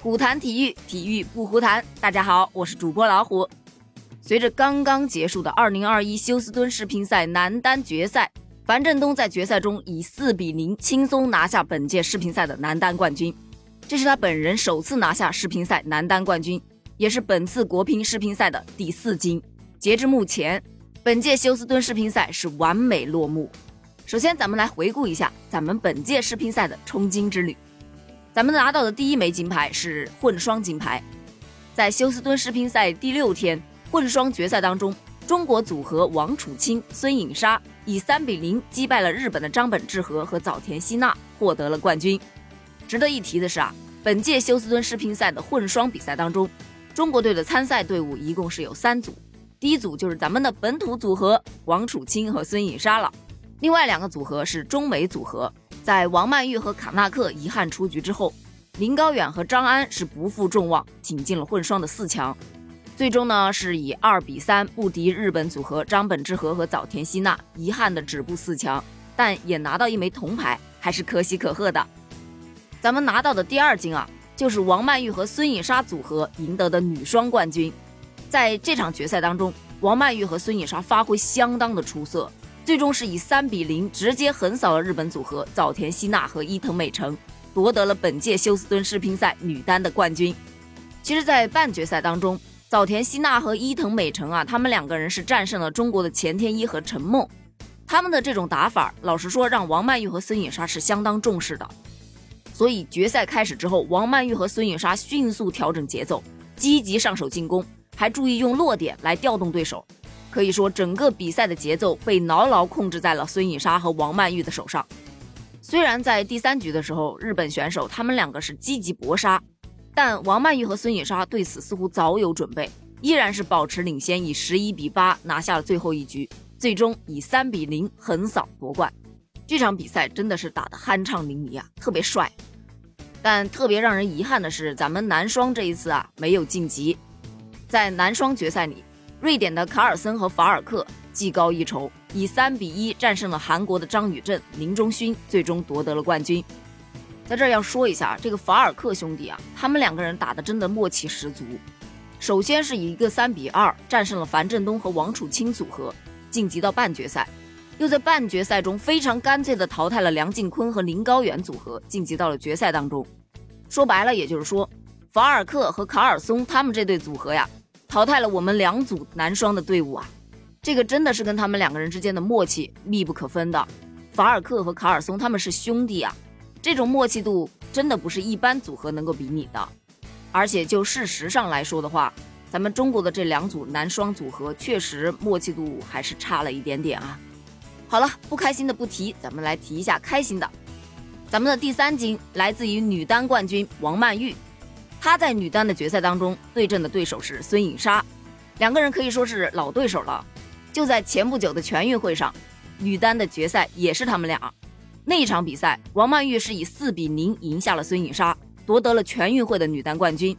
虎谈体育，体育不胡谈。大家好，我是主播老虎。随着刚刚结束的2021休斯敦世乒赛男单决赛，樊振东在决赛中以4比0轻松拿下本届世乒赛的男单冠军。这是他本人首次拿下世乒赛男单冠军，也是本次国乒世乒赛的第四金。截至目前，本届休斯敦世乒赛是完美落幕。首先，咱们来回顾一下咱们本届世乒赛的冲金之旅。咱们拿到的第一枚金牌是混双金牌，在休斯敦世乒赛第六天混双决赛当中，中国组合王楚钦、孙颖莎以三比零击败了日本的张本智和和早田希娜，获得了冠军。值得一提的是啊，本届休斯敦世乒赛的混双比赛当中，中国队的参赛队伍一共是有三组，第一组就是咱们的本土组合王楚钦和孙颖莎了，另外两个组合是中美组合。在王曼玉和卡纳克遗憾出局之后，林高远和张安是不负众望，挺进了混双的四强。最终呢，是以二比三不敌日本组合张本智和和早田希娜，遗憾的止步四强，但也拿到一枚铜牌，还是可喜可贺的。咱们拿到的第二金啊，就是王曼玉和孙颖莎组合赢得的女双冠军。在这场决赛当中，王曼玉和孙颖莎发挥相当的出色。最终是以三比零直接横扫了日本组合早田希娜和伊藤美诚，夺得了本届休斯敦世乒赛女单的冠军。其实，在半决赛当中，早田希娜和伊藤美诚啊，他们两个人是战胜了中国的钱天一和陈梦。他们的这种打法，老实说，让王曼玉和孙颖莎是相当重视的。所以决赛开始之后，王曼玉和孙颖莎迅速调整节奏，积极上手进攻，还注意用落点来调动对手。可以说，整个比赛的节奏被牢牢控制在了孙颖莎和王曼玉的手上。虽然在第三局的时候，日本选手他们两个是积极搏杀，但王曼玉和孙颖莎对此似乎早有准备，依然是保持领先，以十一比八拿下了最后一局，最终以三比零横扫夺冠。这场比赛真的是打得酣畅淋漓啊，特别帅。但特别让人遗憾的是，咱们男双这一次啊没有晋级，在男双决赛里。瑞典的卡尔森和法尔克技高一筹，以三比一战胜了韩国的张宇镇、林中勋，最终夺得了冠军。在这儿要说一下，这个法尔克兄弟啊，他们两个人打的真的默契十足。首先是以一个三比二战胜了樊振东和王楚钦组合，晋级到半决赛；又在半决赛中非常干脆的淘汰了梁靖昆和林高远组合，晋级到了决赛当中。说白了，也就是说，法尔克和卡尔松他们这对组合呀。淘汰了我们两组男双的队伍啊，这个真的是跟他们两个人之间的默契密不可分的。法尔克和卡尔松他们是兄弟啊，这种默契度真的不是一般组合能够比拟的。而且就事实上来说的话，咱们中国的这两组男双组合确实默契度还是差了一点点啊。好了，不开心的不提，咱们来提一下开心的。咱们的第三金来自于女单冠军王曼玉。她在女单的决赛当中对阵的对手是孙颖莎，两个人可以说是老对手了。就在前不久的全运会上，女单的决赛也是他们俩。那一场比赛，王曼玉是以四比零赢下了孙颖莎，夺得了全运会的女单冠军。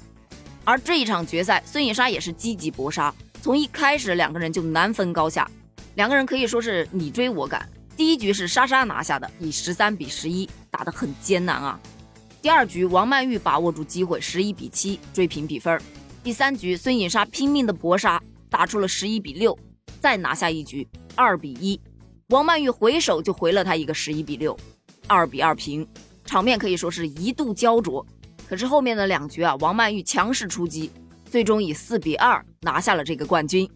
而这一场决赛，孙颖莎也是积极搏杀，从一开始两个人就难分高下，两个人可以说是你追我赶。第一局是莎莎拿下的，以十三比十一打得很艰难啊。第二局，王曼玉把握住机会，十一比七追平比分。第三局，孙颖莎拼命的搏杀，打出了十一比六，再拿下一局，二比一。王曼玉回手就回了他一个十一比六，二比二平，场面可以说是一度焦灼。可是后面的两局啊，王曼玉强势出击，最终以四比二拿下了这个冠军。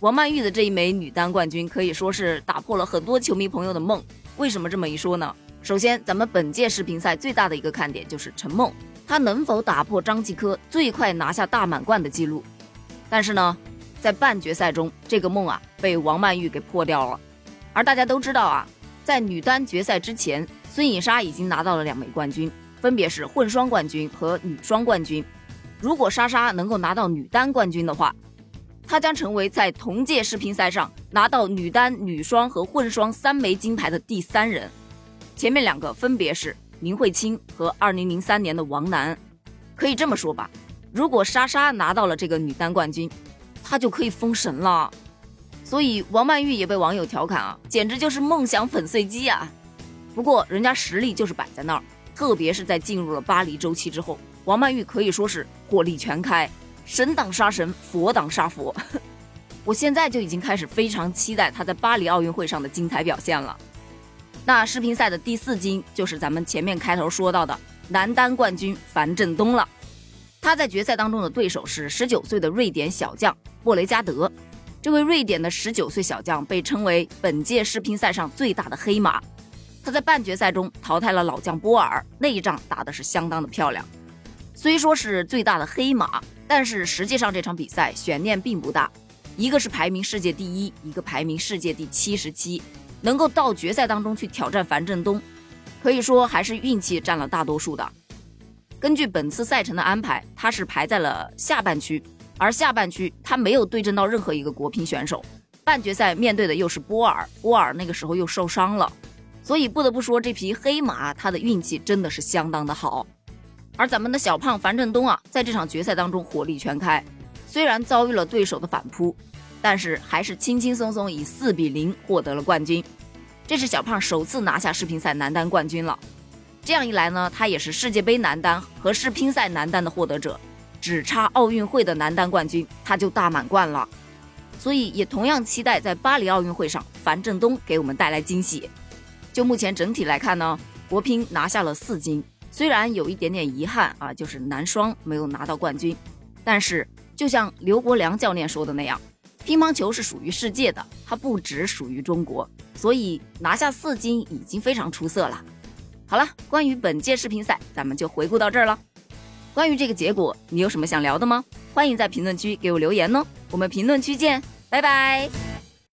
王曼玉的这一枚女单冠军可以说是打破了很多球迷朋友的梦。为什么这么一说呢？首先，咱们本届世乒赛最大的一个看点就是陈梦，她能否打破张继科最快拿下大满贯的记录？但是呢，在半决赛中，这个梦啊被王曼玉给破掉了。而大家都知道啊，在女单决赛之前，孙颖莎已经拿到了两枚冠军，分别是混双冠军和女双冠军。如果莎莎能够拿到女单冠军的话，她将成为在同届世乒赛上拿到女单、女双和混双三枚金牌的第三人。前面两个分别是林慧卿和2003年的王楠，可以这么说吧，如果莎莎拿到了这个女单冠军，她就可以封神了。所以王曼玉也被网友调侃啊，简直就是梦想粉碎机啊。不过人家实力就是摆在那儿，特别是在进入了巴黎周期之后，王曼玉可以说是火力全开，神挡杀神，佛挡杀佛。我现在就已经开始非常期待她在巴黎奥运会上的精彩表现了。那世乒赛的第四金就是咱们前面开头说到的男单冠军樊振东了。他在决赛当中的对手是十九岁的瑞典小将莫雷加德。这位瑞典的十九岁小将被称为本届世乒赛上最大的黑马。他在半决赛中淘汰了老将波尔，那一仗打的是相当的漂亮。虽说是最大的黑马，但是实际上这场比赛悬念并不大。一个是排名世界第一，一个排名世界第七十七，能够到决赛当中去挑战樊振东，可以说还是运气占了大多数的。根据本次赛程的安排，他是排在了下半区。而下半区他没有对阵到任何一个国乒选手，半决赛面对的又是波尔，波尔那个时候又受伤了，所以不得不说这匹黑马他的运气真的是相当的好。而咱们的小胖樊振东啊，在这场决赛当中火力全开，虽然遭遇了对手的反扑，但是还是轻轻松松以四比零获得了冠军。这是小胖首次拿下世乒赛男单冠军了，这样一来呢，他也是世界杯男单和世乒赛男单的获得者。只差奥运会的男单冠军，他就大满贯了，所以也同样期待在巴黎奥运会上，樊振东给我们带来惊喜。就目前整体来看呢，国乒拿下了四金，虽然有一点点遗憾啊，就是男双没有拿到冠军，但是就像刘国梁教练说的那样，乒乓球是属于世界的，它不只属于中国，所以拿下四金已经非常出色了。好了，关于本届世乒赛，咱们就回顾到这儿了。关于这个结果，你有什么想聊的吗？欢迎在评论区给我留言哦，我们评论区见，拜拜。